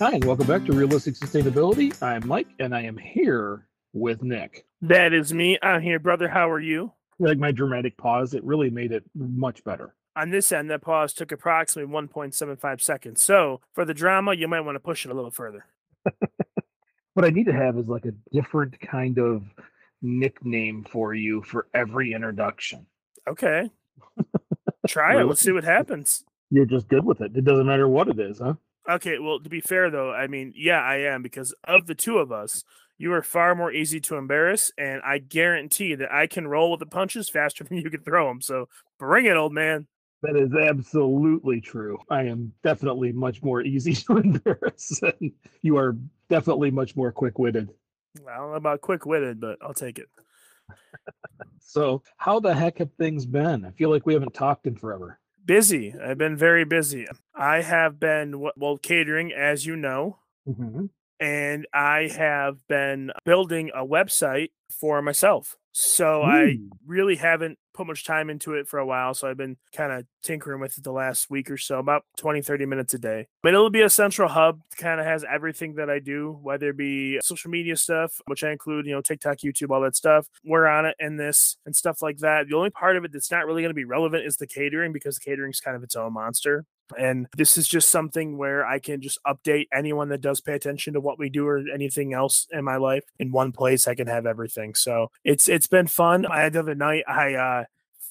Hi, and welcome back to Realistic Sustainability. I'm Mike, and I am here with Nick. That is me. I'm here, brother. How are you? Like my dramatic pause, it really made it much better. On this end, that pause took approximately 1.75 seconds. So for the drama, you might want to push it a little further. what I need to have is like a different kind of nickname for you for every introduction. Okay. Try it. Let's see what happens. You're just good with it. It doesn't matter what it is, huh? Okay, well, to be fair though, I mean, yeah, I am because of the two of us, you are far more easy to embarrass, and I guarantee that I can roll with the punches faster than you can throw them. So bring it, old man. That is absolutely true. I am definitely much more easy to embarrass. And you are definitely much more quick witted. I don't know about quick witted, but I'll take it. so, how the heck have things been? I feel like we haven't talked in forever busy. I've been very busy. I have been well catering, as you know, mm-hmm. and I have been building a website for myself. So Ooh. I really haven't put much time into it for a while. So I've been kind of tinkering with it the last week or so, about 20, 30 minutes a day. But it'll be a central hub, kind of has everything that I do, whether it be social media stuff, which I include, you know, TikTok, YouTube, all that stuff. We're on it in this and stuff like that. The only part of it that's not really going to be relevant is the catering because the catering is kind of its own monster. And this is just something where I can just update anyone that does pay attention to what we do or anything else in my life in one place. I can have everything. So it's it's been fun. I had the other night I uh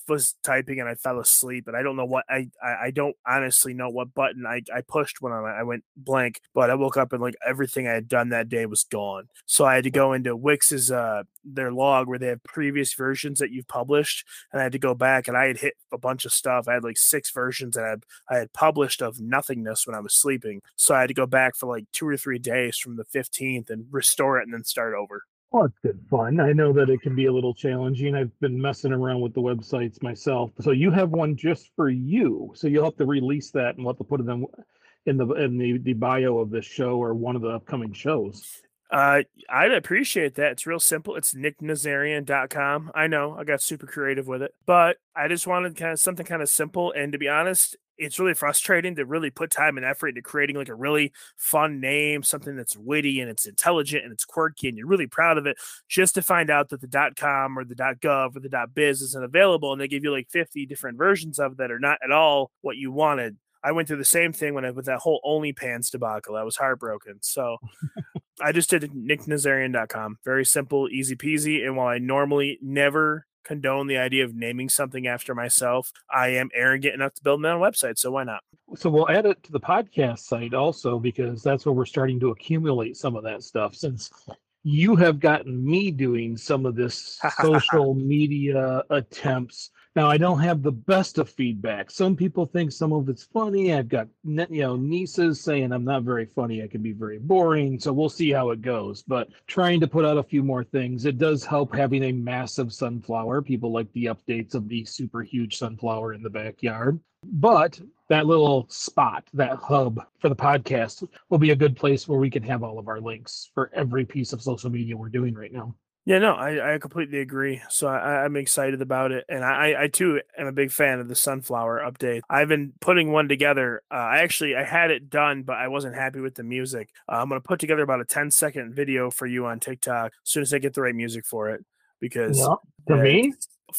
was typing and I fell asleep and I don't know what I I, I don't honestly know what button I, I pushed when I, I went blank but I woke up and like everything I had done that day was gone. So I had to go into Wix's uh their log where they have previous versions that you've published and I had to go back and I had hit a bunch of stuff. I had like six versions that I had, I had published of nothingness when I was sleeping. So I had to go back for like two or three days from the 15th and restore it and then start over well, it's good fun. I know that it can be a little challenging. I've been messing around with the websites myself. So you have one just for you. So you'll have to release that and we'll have to put it in, in the in the, the bio of this show or one of the upcoming shows. Uh, I'd appreciate that. It's real simple. It's nicknazarian.com. I know I got super creative with it, but I just wanted kind of something kind of simple. And to be honest, it's really frustrating to really put time and effort into creating like a really fun name, something that's witty and it's intelligent and it's quirky and you're really proud of it, just to find out that the .com or the .gov or the .biz isn't available and they give you like 50 different versions of that are not at all what you wanted. I went through the same thing when I with that whole OnlyPants debacle. I was heartbroken. So I just did nicknazarian.com. Very simple, easy peasy. And while I normally never condone the idea of naming something after myself, I am arrogant enough to build my own website. So why not? So we'll add it to the podcast site also because that's where we're starting to accumulate some of that stuff since you have gotten me doing some of this social media attempts now, I don't have the best of feedback. Some people think some of it's funny. I've got you know nieces saying I'm not very funny. I can be very boring. So we'll see how it goes. But trying to put out a few more things. It does help having a massive sunflower. People like the updates of the super huge sunflower in the backyard. But that little spot, that hub for the podcast, will be a good place where we can have all of our links for every piece of social media we're doing right now. Yeah, no, I, I completely agree. So I, I'm excited about it, and I, I too am a big fan of the sunflower update. I've been putting one together. Uh, I actually I had it done, but I wasn't happy with the music. Uh, I'm gonna put together about a 10 second video for you on TikTok as soon as I get the right music for it. Because yeah, for uh, me,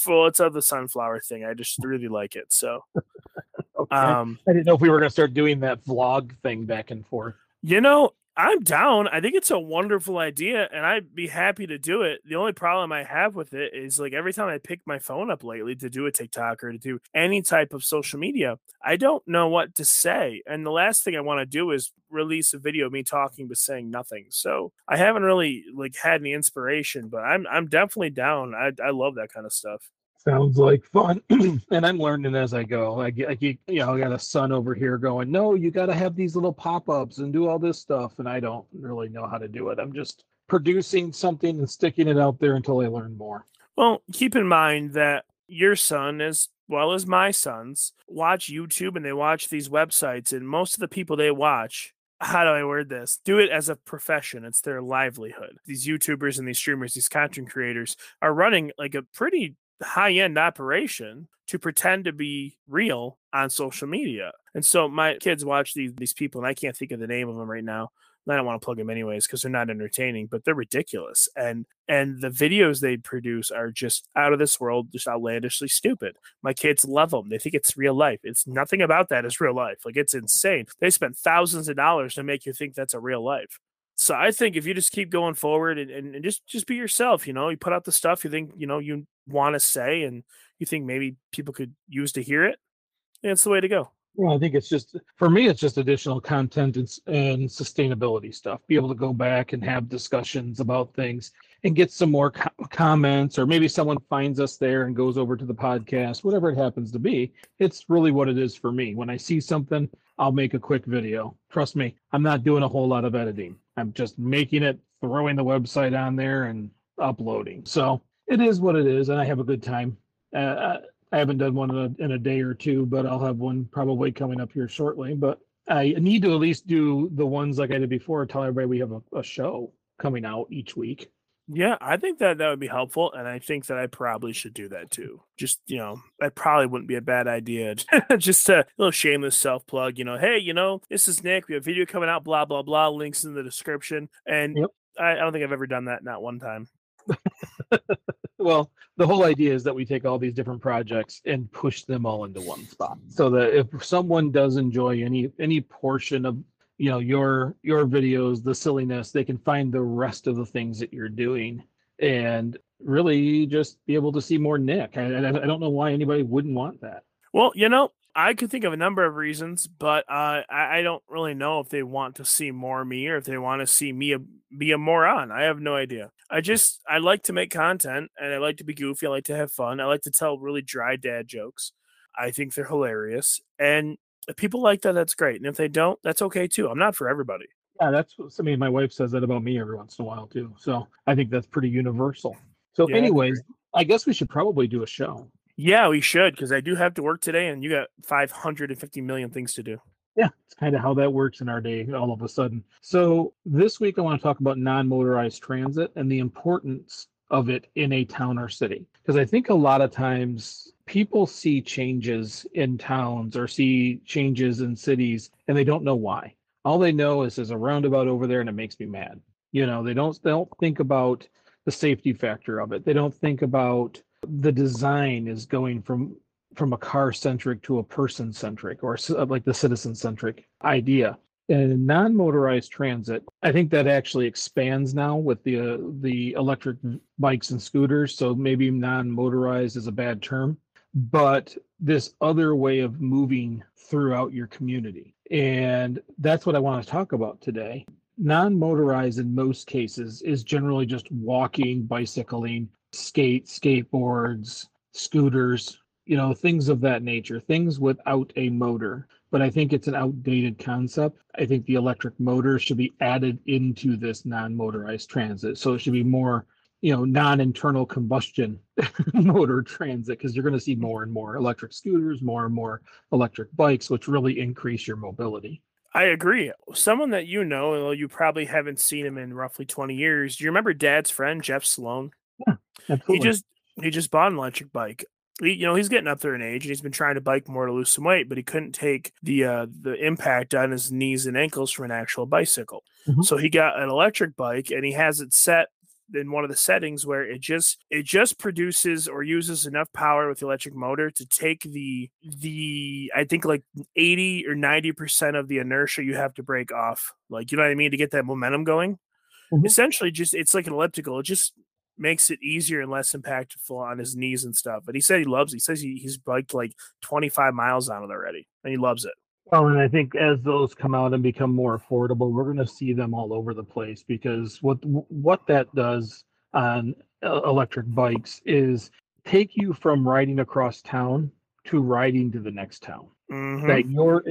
well, it's of the sunflower thing. I just really like it. So, okay. um, I didn't know if we were gonna start doing that vlog thing back and forth. You know, I'm down. I think it's a wonderful idea and I'd be happy to do it. The only problem I have with it is like every time I pick my phone up lately to do a TikTok or to do any type of social media, I don't know what to say. And the last thing I want to do is release a video of me talking but saying nothing. So I haven't really like had any inspiration, but I'm I'm definitely down. I I love that kind of stuff. Sounds like fun, and I'm learning as I go. I get, I get, you know, I got a son over here going, "No, you got to have these little pop-ups and do all this stuff," and I don't really know how to do it. I'm just producing something and sticking it out there until I learn more. Well, keep in mind that your son, as well as my sons, watch YouTube and they watch these websites, and most of the people they watch how do I word this? Do it as a profession. It's their livelihood. These YouTubers and these streamers, these content creators are running like a pretty high end operation to pretend to be real on social media. And so my kids watch these these people, and I can't think of the name of them right now. I don't want to plug them anyways because they're not entertaining, but they're ridiculous. And and the videos they produce are just out of this world, just outlandishly stupid. My kids love them. They think it's real life. It's nothing about that is real life. Like it's insane. They spent thousands of dollars to make you think that's a real life. So I think if you just keep going forward and, and, and just just be yourself, you know, you put out the stuff you think, you know, you want to say and you think maybe people could use to hear it, that's the way to go. Well, I think it's just for me, it's just additional content and, and sustainability stuff. Be able to go back and have discussions about things and get some more co- comments, or maybe someone finds us there and goes over to the podcast, whatever it happens to be. It's really what it is for me. When I see something, I'll make a quick video. Trust me, I'm not doing a whole lot of editing. I'm just making it, throwing the website on there, and uploading. So it is what it is, and I have a good time. Uh, I haven't done one in a, in a day or two, but I'll have one probably coming up here shortly. But I need to at least do the ones like I did before, tell everybody we have a, a show coming out each week. Yeah, I think that that would be helpful, and I think that I probably should do that too. Just you know, that probably wouldn't be a bad idea. Just a little shameless self plug. You know, hey, you know, this is Nick. We have video coming out. Blah blah blah. Links in the description. And yep. I, I don't think I've ever done that. Not one time. well, the whole idea is that we take all these different projects and push them all into one spot, so that if someone does enjoy any any portion of you know your your videos, the silliness, they can find the rest of the things that you're doing and really just be able to see more Nick. I, I, I don't know why anybody wouldn't want that. Well, you know, I could think of a number of reasons, but uh, I, I, don't really know if they want to see more me or if they want to see me be a moron. I have no idea. I just I like to make content and I like to be goofy. I like to have fun. I like to tell really dry dad jokes. I think they're hilarious, and if people like that, that's great. And if they don't, that's okay too. I'm not for everybody. Yeah, that's I mean, my wife says that about me every once in a while too. So I think that's pretty universal. So, yeah, anyways, I guess we should probably do a show. Yeah, we should because I do have to work today, and you got 550 million things to do. Yeah, it's kind of how that works in our day all of a sudden. So this week I want to talk about non-motorized transit and the importance of it in a town or city because I think a lot of times people see changes in towns or see changes in cities and they don't know why. All they know is there's a roundabout over there and it makes me mad. You know, they don't they don't think about the safety factor of it. They don't think about the design is going from from a car centric to a person centric or like the citizen centric idea and non-motorized transit i think that actually expands now with the uh, the electric bikes and scooters so maybe non-motorized is a bad term but this other way of moving throughout your community and that's what i want to talk about today non-motorized in most cases is generally just walking bicycling skate, skateboards, scooters, you know, things of that nature, things without a motor. But I think it's an outdated concept. I think the electric motor should be added into this non motorized transit. So it should be more, you know, non internal combustion motor transit because you're going to see more and more electric scooters, more and more electric bikes, which really increase your mobility. I agree. Someone that you know, although you probably haven't seen him in roughly 20 years. Do you remember Dad's friend, Jeff Sloan? Yeah, absolutely. He just he just bought an electric bike. You know, he's getting up there in age, and he's been trying to bike more to lose some weight, but he couldn't take the uh, the impact on his knees and ankles from an actual bicycle. Mm-hmm. So he got an electric bike, and he has it set in one of the settings where it just it just produces or uses enough power with the electric motor to take the the I think like 80 or 90% of the inertia you have to break off. Like you know what I mean to get that momentum going. Mm-hmm. Essentially just it's like an elliptical. It just makes it easier and less impactful on his knees and stuff. But he said he loves. It. He says he, he's biked like 25 miles on it already, and he loves it. Well, and I think as those come out and become more affordable, we're going to see them all over the place because what what that does on electric bikes is take you from riding across town to riding to the next town. Mhm. That your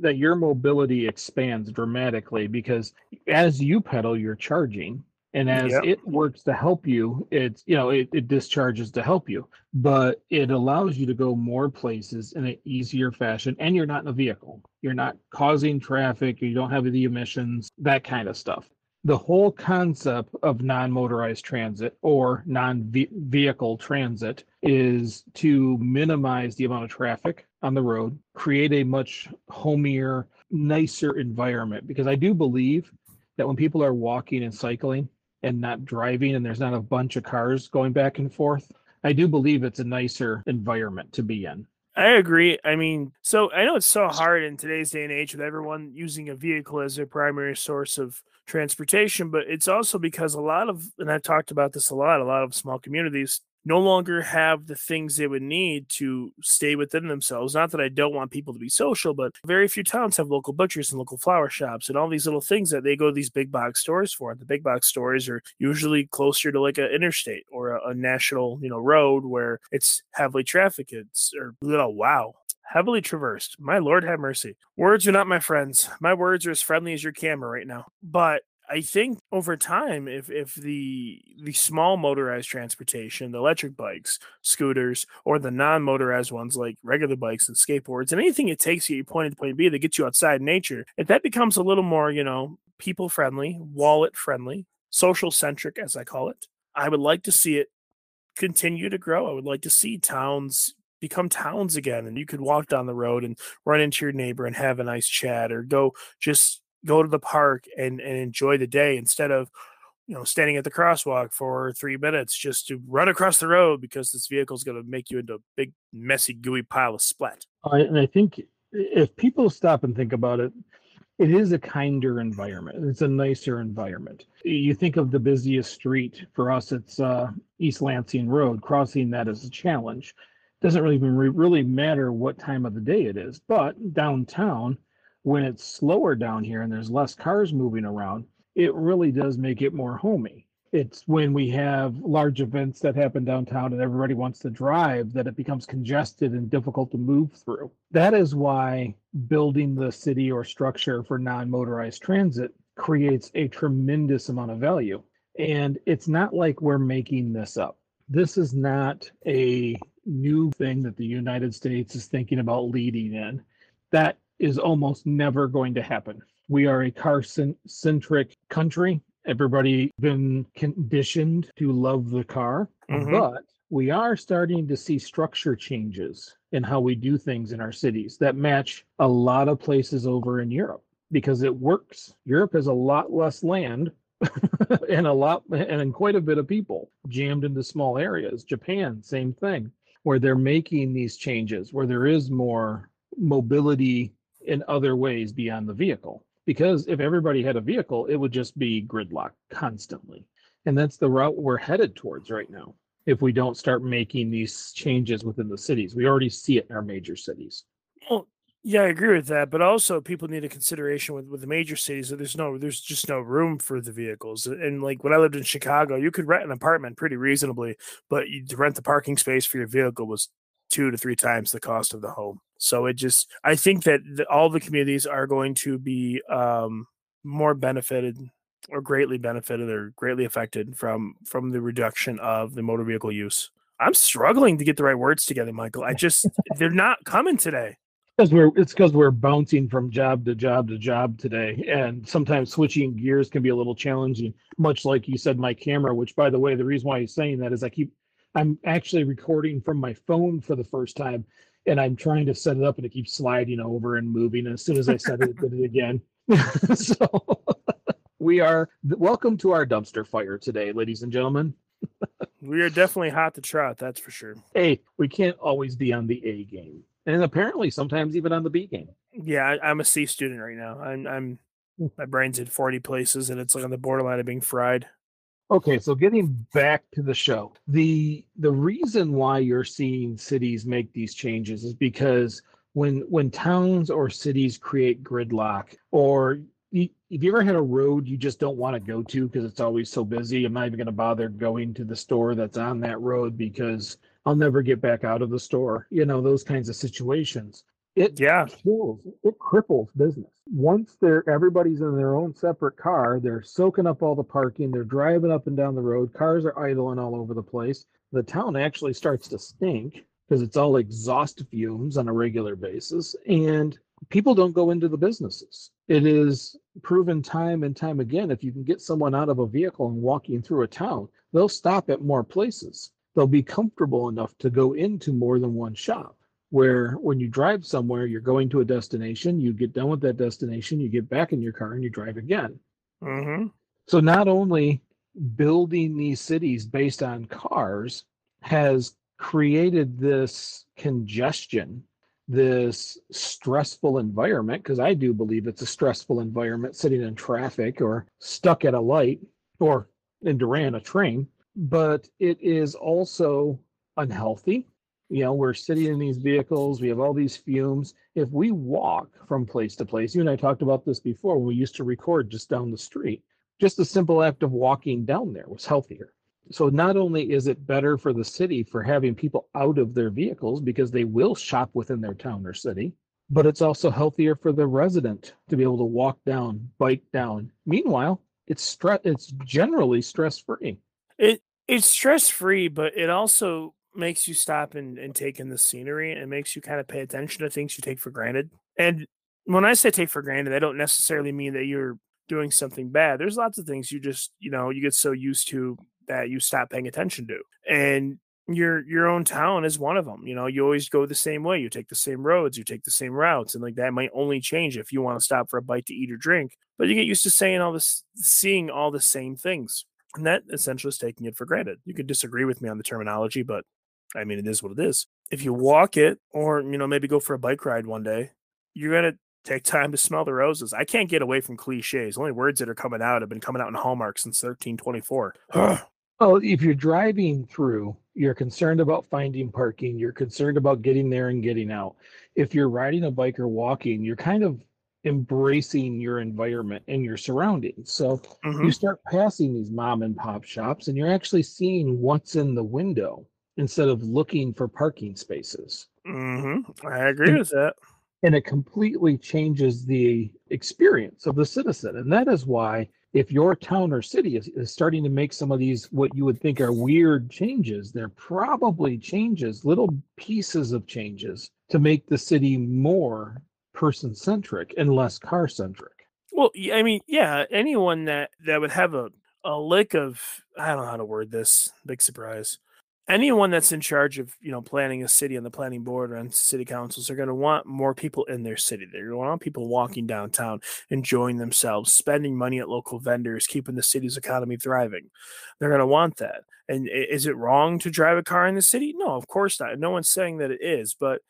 that your mobility expands dramatically because as you pedal, you're charging, and as Yep. it works to help you, it's you know it, it discharges to help you, but it allows you to go more places in an easier fashion, and you're not in a vehicle. You're not causing traffic. You don't have the emissions, that kind of stuff the whole concept of non-motorized transit or non-vehicle transit is to minimize the amount of traffic on the road create a much homier nicer environment because i do believe that when people are walking and cycling and not driving and there's not a bunch of cars going back and forth i do believe it's a nicer environment to be in I agree. I mean, so I know it's so hard in today's day and age with everyone using a vehicle as their primary source of transportation, but it's also because a lot of, and I've talked about this a lot, a lot of small communities no longer have the things they would need to stay within themselves. Not that I don't want people to be social, but very few towns have local butchers and local flower shops and all these little things that they go to these big box stores for. The big box stores are usually closer to like an interstate or a, a national, you know, road where it's heavily trafficked. It's or oh wow, heavily traversed. My Lord have mercy. Words are not my friends. My words are as friendly as your camera right now. But I think over time, if if the the small motorized transportation, the electric bikes, scooters, or the non-motorized ones like regular bikes and skateboards, and anything it takes you point A to point B that gets you outside nature, if that becomes a little more, you know, people friendly, wallet friendly, social centric, as I call it, I would like to see it continue to grow. I would like to see towns become towns again and you could walk down the road and run into your neighbor and have a nice chat or go just go to the park and, and enjoy the day instead of you know standing at the crosswalk for three minutes just to run across the road because this vehicle is going to make you into a big messy gooey pile of splat. I, and i think if people stop and think about it it is a kinder environment. It's a nicer environment. You think of the busiest street for us it's uh, east lansing road. Crossing that is a challenge. Doesn't really even re- really matter what time of the day it is but downtown when it's slower down here and there's less cars moving around, it really does make it more homey. It's when we have large events that happen downtown and everybody wants to drive that it becomes congested and difficult to move through. That is why building the city or structure for non motorized transit creates a tremendous amount of value. And it's not like we're making this up. This is not a new thing that the United States is thinking about leading in. That is almost never going to happen. We are a car centric country. Everybody been conditioned to love the car, mm-hmm. but we are starting to see structure changes in how we do things in our cities that match a lot of places over in Europe because it works. Europe has a lot less land and a lot and quite a bit of people jammed into small areas. Japan, same thing, where they're making these changes where there is more mobility in other ways beyond the vehicle. Because if everybody had a vehicle, it would just be gridlock constantly. And that's the route we're headed towards right now. If we don't start making these changes within the cities, we already see it in our major cities. Well, yeah, I agree with that. But also, people need a consideration with, with the major cities that there's no, there's just no room for the vehicles. And like when I lived in Chicago, you could rent an apartment pretty reasonably, but you, to rent the parking space for your vehicle was two to three times the cost of the home. So it just, I think that the, all the communities are going to be um, more benefited or greatly benefited or greatly affected from from the reduction of the motor vehicle use. I'm struggling to get the right words together, Michael. I just they're not coming today. Because we're it's because we're bouncing from job to job to job today, and sometimes switching gears can be a little challenging. Much like you said, my camera. Which, by the way, the reason why he's saying that is I keep I'm actually recording from my phone for the first time, and I'm trying to set it up and it keeps sliding over and moving. And as soon as I set it, it did it again. so we are welcome to our dumpster fire today, ladies and gentlemen. we are definitely hot to trot, that's for sure. Hey, we can't always be on the A game, and apparently sometimes even on the B game. Yeah, I, am a C student right now. I'm, I'm hmm. my brain's in 40 places, and it's like on the borderline of being fried. Okay, so getting back to the show. The the reason why you're seeing cities make these changes is because when when towns or cities create gridlock or if you ever had a road you just don't want to go to because it's always so busy, I'm not even going to bother going to the store that's on that road because I'll never get back out of the store. You know, those kinds of situations. It yeah. kills, it cripples business. Once they're everybody's in their own separate car, they're soaking up all the parking, they're driving up and down the road, cars are idling all over the place. The town actually starts to stink because it's all exhaust fumes on a regular basis and people don't go into the businesses. It is proven time and time again if you can get someone out of a vehicle and walking through a town, they'll stop at more places. They'll be comfortable enough to go into more than one shop. Where when you drive somewhere, you're going to a destination, you get done with that destination, you get back in your car and you drive again. Mm-hmm. So not only building these cities based on cars has created this congestion, this stressful environment, because I do believe it's a stressful environment sitting in traffic or stuck at a light or in Durand, a train, but it is also unhealthy. You know, we're sitting in these vehicles, we have all these fumes. If we walk from place to place, you and I talked about this before we used to record just down the street, just the simple act of walking down there was healthier. So not only is it better for the city for having people out of their vehicles because they will shop within their town or city but it's also healthier for the resident to be able to walk down bike down. Meanwhile it's stress it's generally stress free it it's stress free but it also makes you stop and, and take in the scenery and makes you kind of pay attention to things you take for granted and when i say take for granted i don't necessarily mean that you're doing something bad there's lots of things you just you know you get so used to that you stop paying attention to. And your your own town is one of them. You know, you always go the same way. You take the same roads, you take the same routes, and like that might only change if you want to stop for a bite to eat or drink. But you get used to saying all this, seeing all the same things, and that essentially is taking it for granted. You could disagree with me on the terminology, but I mean, it is what it is. If you walk it, or you know, maybe go for a bike ride one day, you're gonna take time to smell the roses. I can't get away from cliches. The only words that are coming out have been coming out in Hallmark since 1324. Well, if you're driving through, you're concerned about finding parking, you're concerned about getting there and getting out. If you're riding a bike or walking, you're kind of embracing your environment and your surroundings. So mm-hmm. you start passing these mom and pop shops and you're actually seeing what's in the window instead of looking for parking spaces. Mm-hmm. I agree and, with that. And it completely changes the experience of the citizen. And that is why if your town or city is, is starting to make some of these what you would think are weird changes they're probably changes little pieces of changes to make the city more person centric and less car centric well i mean yeah anyone that that would have a a lick of i don't know how to word this big surprise anyone that's in charge of you know planning a city on the planning board or on city councils are going to want more people in their city. They're going to want people walking downtown enjoying themselves spending money at local vendors keeping the city's economy thriving. They're going to want that. And is it wrong to drive a car in the city? No of course not. No one's saying that it is but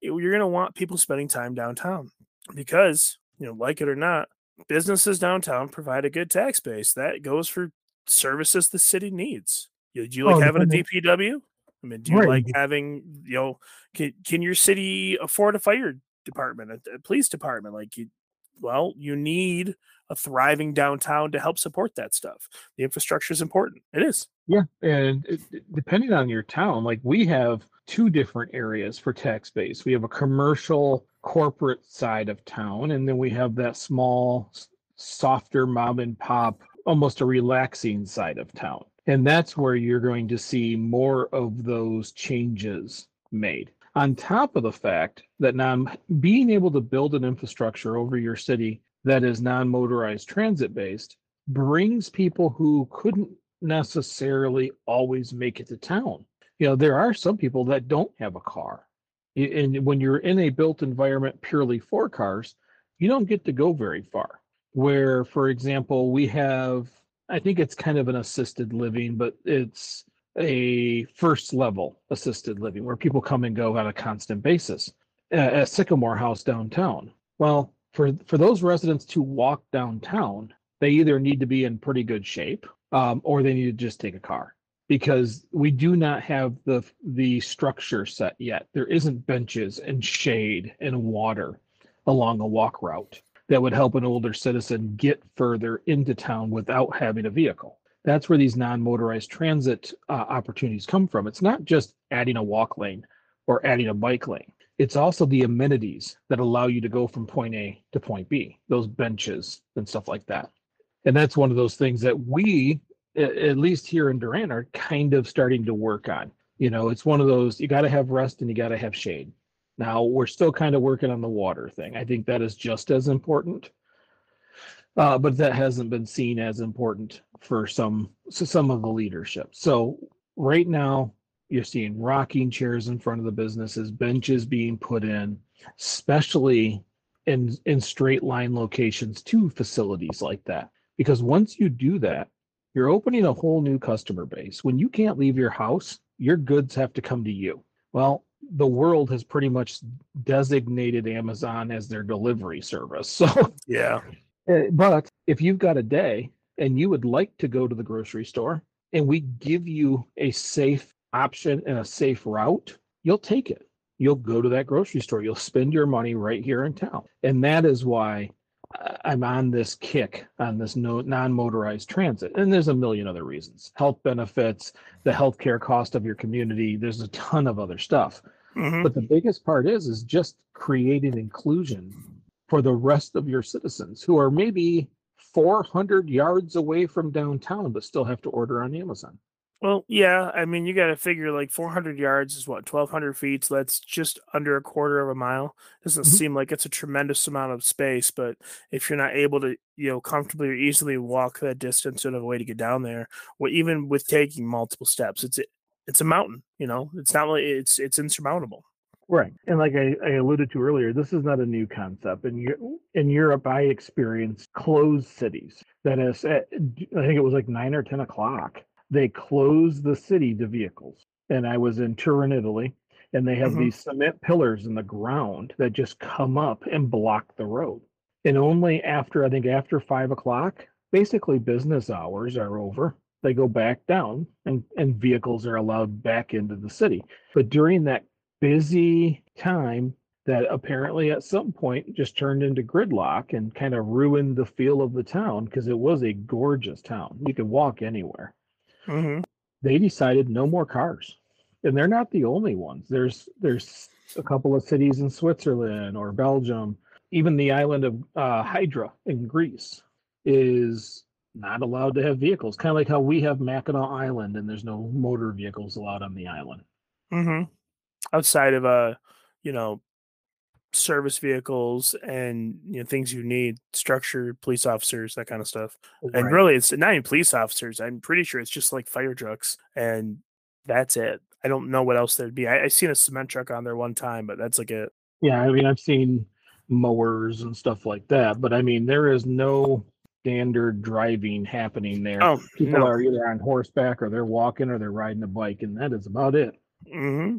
you're going to want people spending time downtown because you know like it or not businesses downtown provide a good tax base that goes for services the city needs do you like oh, having a DPW? I mean, do you right. like having you know? Can can your city afford a fire department, a, a police department? Like, you, well, you need a thriving downtown to help support that stuff. The infrastructure is important. It is. Yeah, and it, depending on your town, like we have two different areas for tax base. We have a commercial corporate side of town, and then we have that small, softer mom and pop, almost a relaxing side of town. And that's where you're going to see more of those changes made. On top of the fact that non being able to build an infrastructure over your city that is non-motorized transit based brings people who couldn't necessarily always make it to town. You know, there are some people that don't have a car. And when you're in a built environment purely for cars, you don't get to go very far. Where, for example, we have I think it's kind of an assisted living, but it's a first level assisted living where people come and go on a constant basis. A, Sycamore House downtown. Well, for for those residents to walk downtown, they either need to be in pretty good shape, um, or they need to just take a car because we do not have the the structure set yet. There isn't benches and shade and water along a walk route that would help an older citizen get further into town without having a vehicle. That's where these non motorized transit uh, opportunities come from. It's not just adding a walk lane or adding a bike lane, it's also the amenities that allow you to go from point A to point B, those benches and stuff like that. And that's one of those things that we, at least here in Durand, are kind of starting to work on. You know, it's one of those you got to have rest and you got to have shade. Now we're still kind of working on the water thing. I think that is just as important, uh, but that hasn't been seen as important for some so some of the leadership. So right now you're seeing rocking chairs in front of the businesses, benches being put in, especially in in straight line locations to facilities like that. Because once you do that, you're opening a whole new customer base. When you can't leave your house, your goods have to come to you. Well, the world has pretty much designated Amazon as their delivery service. So, yeah. Eh, but if you've got a day and you would like to go to the grocery store and we give you a safe option and a safe route, you'll take it. You'll go to that grocery store. You'll spend your money right here in town. And that is why I'm on this kick on this no, non-motorized transit. And there's a million other reasons. Health benefits, the healthcare cost of your community, there's a ton of other stuff. Mm-hmm. But the biggest part is is just creating inclusion for the rest of your citizens who are maybe 400 yards away from downtown but still have to order on Amazon. Well, yeah, I mean, you got to figure like 400 yards is what 1,200 feet. So that's just under a quarter of a mile. Doesn't mm-hmm. seem like it's a tremendous amount of space, but if you're not able to, you know, comfortably or easily walk that distance and have a way to get down there, or even with taking multiple steps, it's it's a mountain. You know, it's not like it's it's insurmountable. Right, and like I, I alluded to earlier, this is not a new concept. In in Europe, I experienced closed cities. That is, I think it was like nine or ten o'clock they close the city to vehicles. And I was in Turin, Italy, and they have mm-hmm. these cement pillars in the ground that just come up and block the road. And only after, I think, after five o'clock, basically business hours are over. They go back down and, and vehicles are allowed back into the city. But during that busy time, that apparently at some point just turned into gridlock and kind of ruined the feel of the town because it was a gorgeous town. You could walk anywhere. Mm-hmm. They decided no more cars, and they're not the only ones. There's there's a couple of cities in Switzerland or Belgium, even the island of uh, Hydra in Greece is not allowed to have vehicles. Kind of like how we have Mackinac Island, and there's no motor vehicles allowed on the island. Mm-hmm. Outside of uh, you know, service vehicles and you know things you need structured police officers that kind of stuff right. and really it's not even police officers i'm pretty sure it's just like fire trucks and that's it i don't know what else there'd be i, I seen a cement truck on there one time but that's like it yeah i mean i've seen mowers and stuff like that but i mean there is no standard driving happening there oh, people no. are either on horseback or they're walking or they're riding a bike and that is about it mm-hmm.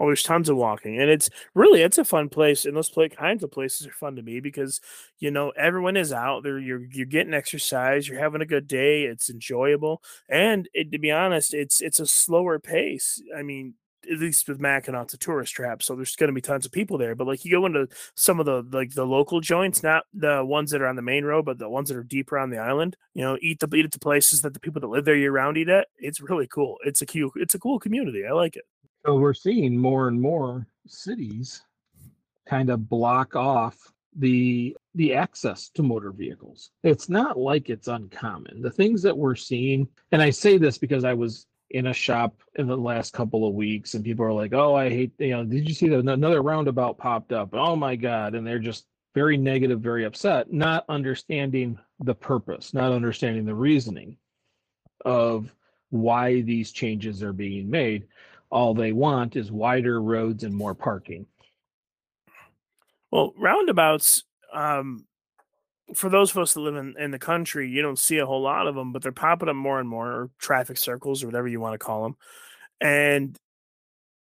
Oh, there's tons of walking, and it's really it's a fun place, and those play kinds of places are fun to me because you know everyone is out there. You're you're getting exercise, you're having a good day, it's enjoyable, and it, to be honest, it's it's a slower pace. I mean, at least with Mackinac, it's a tourist trap, so there's going to be tons of people there. But like you go into some of the like the local joints, not the ones that are on the main road, but the ones that are deeper on the island. You know, eat the eat at the places that the people that live there year round eat at. It's really cool. It's a cute. It's a cool community. I like it. So we're seeing more and more cities kind of block off the the access to motor vehicles. It's not like it's uncommon. The things that we're seeing, and I say this because I was in a shop in the last couple of weeks and people are like, "Oh, I hate, you know, did you see that another roundabout popped up? Oh my god." And they're just very negative, very upset, not understanding the purpose, not understanding the reasoning of why these changes are being made all they want is wider roads and more parking. Well, roundabouts, um, for those of us that live in, in the country, you don't see a whole lot of them, but they're popping up more and more, or traffic circles, or whatever you want to call them. And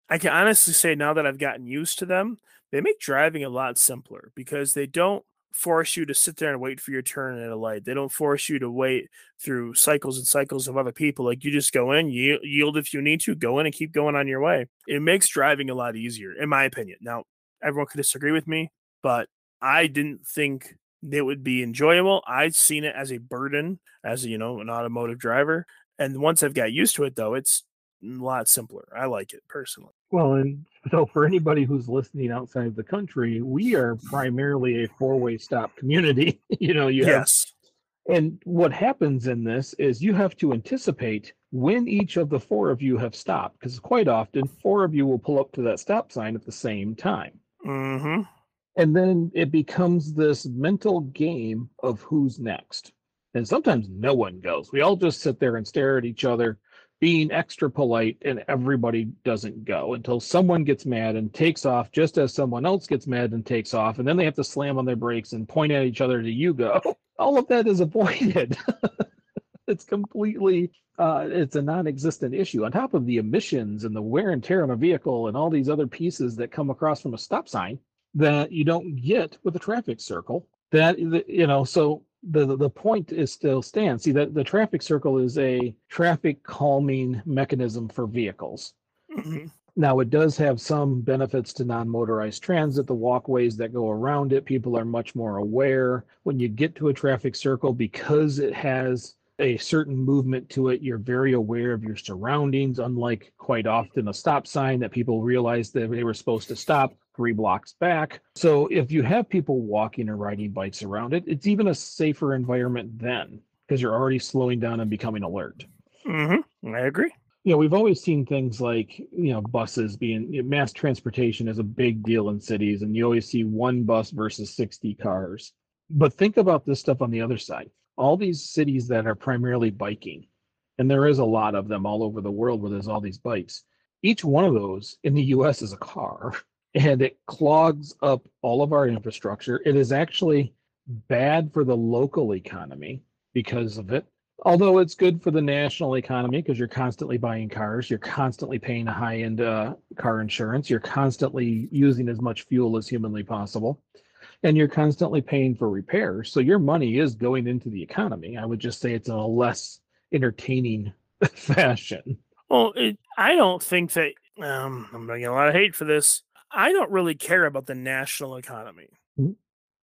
I can honestly say now that I've gotten used to them, they make driving a lot simpler because they don't force you to sit there and wait for your turn at a light. They don't force you to wait through cycles and cycles of other people. Like you just go in, yield, yield if you need to, go in and keep going on your way. It makes driving a lot easier, in my opinion. Now, everyone could disagree with me, but I didn't think it would be enjoyable. I'd seen it as a burden, as you know, an automotive driver. And once I've got used to it, though, it's a lot simpler. I like it personally. Well, and so for anybody who's listening outside the country, we are primarily a four-way stop community. you know, you yes. Have, and what happens in this is you have to anticipate when each of the four of you have stopped, because quite often four of you will pull up to that stop sign at the same time. Mm-hmm. And then it becomes this mental game of who's next. And sometimes no one goes. We all just sit there and stare at each other being extra polite and everybody doesn't go until someone gets mad and takes off just as someone else gets mad and takes off and then they have to slam on their brakes and point at each other to you go all of that is avoided. It's completely uh, it's a non-existent issue. On top of the emissions and the wear and tear on a vehicle and all these other pieces that come across from a stop sign that you don't get with a traffic circle that you know so the the point is still stands. See that the traffic circle is a traffic calming mechanism for vehicles. Mm-hmm. Now it does have some benefits to non-motorized transit. The walkways that go around it, people are much more aware. When you get to a traffic circle, because it has a certain movement to it, you're very aware of your surroundings, unlike quite often a stop sign that people realize that they were supposed to stop three blocks back. So if you have people walking or riding bikes around it, it's even a safer environment then because you're already slowing down and becoming alert. Mm-hmm. I agree. You know, we've always seen things like, you know, buses being you know, mass transportation is a big deal in cities, and you always see one bus versus 60 cars. But think about this stuff on the other side. All these cities that are primarily biking, and there is a lot of them all over the world where there's all these bikes. Each one of those in the US is a car. and it clogs up all of our infrastructure. It is actually bad for the local economy because of it. Although it's good for the national economy because you're constantly buying cars, you're constantly paying a high end uh, car insurance, you're constantly using as much fuel as humanly possible, and you're constantly paying for repairs. So your money is going into the economy. I would just say it's in a less entertaining fashion. Well, it, I don't think that um, I'm going to get a lot of hate for this. I don't really care about the national economy. Mm-hmm.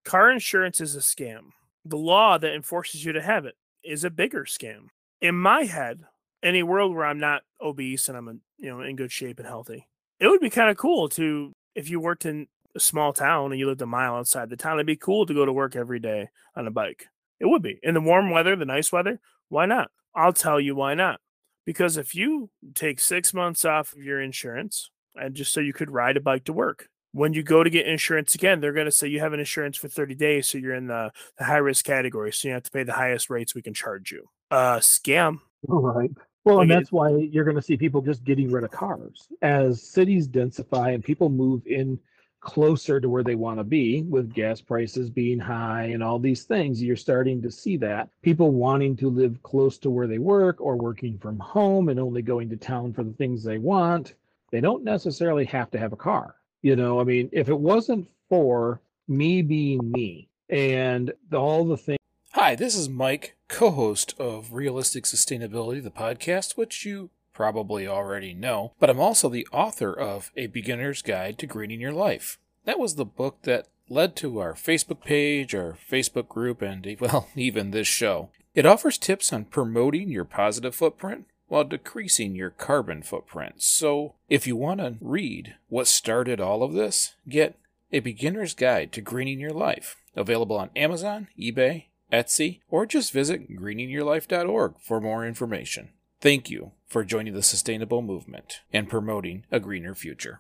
Car insurance is a scam. The law that enforces you to have it is a bigger scam. In my head, in a world where I'm not obese and I'm in, you know in good shape and healthy, it would be kind of cool to if you worked in a small town and you lived a mile outside the town, it'd be cool to go to work every day on a bike. It would be. In the warm weather, the nice weather, why not? I'll tell you why not. Because if you take six months off of your insurance, and just so you could ride a bike to work. When you go to get insurance again, they're going to say you have an insurance for 30 days, so you're in the, the high risk category, so you have to pay the highest rates we can charge you. Uh, scam. All right. Well, and that's why you're going to see people just getting rid of cars as cities densify and people move in closer to where they want to be with gas prices being high and all these things you're starting to see that people wanting to live close to where they work or working from home and only going to town for the things they want they don't necessarily have to have a car. You know, I mean, if it wasn't for me being me and all the things. Hi, this is Mike, co host of Realistic Sustainability, the podcast, which you probably already know, but I'm also the author of A Beginner's Guide to Greening Your Life. That was the book that led to our Facebook page, our Facebook group, and, well, even this show. It offers tips on promoting your positive footprint while decreasing your carbon footprint. So, if you want to read what started all of this, get A Beginner's Guide to Greening Your Life, available on Amazon, eBay, Etsy, or just visit greeningyourlife.org for more information. Thank you for joining the sustainable movement and promoting a greener future.